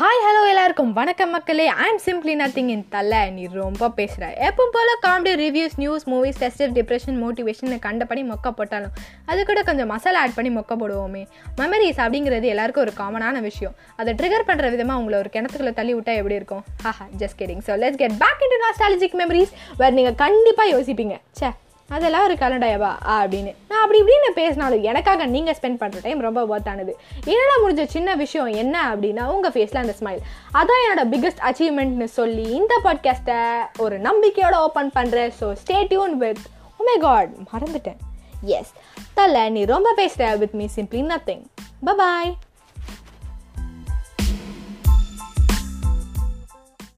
Hi hello எல்லாருக்கும். வணக்கம் மக்களே. ஐம் சிம்பிளி நத்திங் இன் தலை. நீ ரொம்ப பேசுகிற எப்போ போல் comedy reviews news movies festive depression motivation கண்டபடி மொக்க போட்டாலும் அது கூட கொஞ்சம் மசாலா ஆட் பண்ணி மொக்க போடுவோமே. மெமரிஸ் அப்படிங்கிறது எல்லாருக்கும் ஒரு காமனான விஷயம். அதை ட்ரிகர் பண்ணுற விதமாக உங்களை ஒரு கிணத்துக்குள்ள தள்ளி விட்டா எப்படி இருக்கும்? Haha just kidding so let's get back into nostalgic memories வேறு நீங்கள் கண்டிப்பாக யோசிப்பீங்க. சே அதெல்லாம் ஒரு கலண்டாயவா? அப்படின்னு. நான் அப்படி இப்படின்னு பேசினாலும் எனக்காக நீங்கள் ஸ்பெண்ட் பண்ணுற டைம் ரொம்ப ஒர்த்தானது என்னால் முடிஞ்ச சின்ன விஷயம் என்ன அப்படின்னா உங்கள் ஃபேஸில் அந்த ஸ்மைல் அதான் என்னோட பிக்கஸ்ட் அச்சீவ்மெண்ட்னு சொல்லி இந்த பாட்காஸ்ட்டை ஒரு நம்பிக்கையோட ஓப்பன் பண்ணுறேன் ஸோ ஸ்டே டியூன் வித் உமே காட் மறந்துட்டேன். எஸ் தலை நீ ரொம்ப பேசுகிற with me simply nothing bye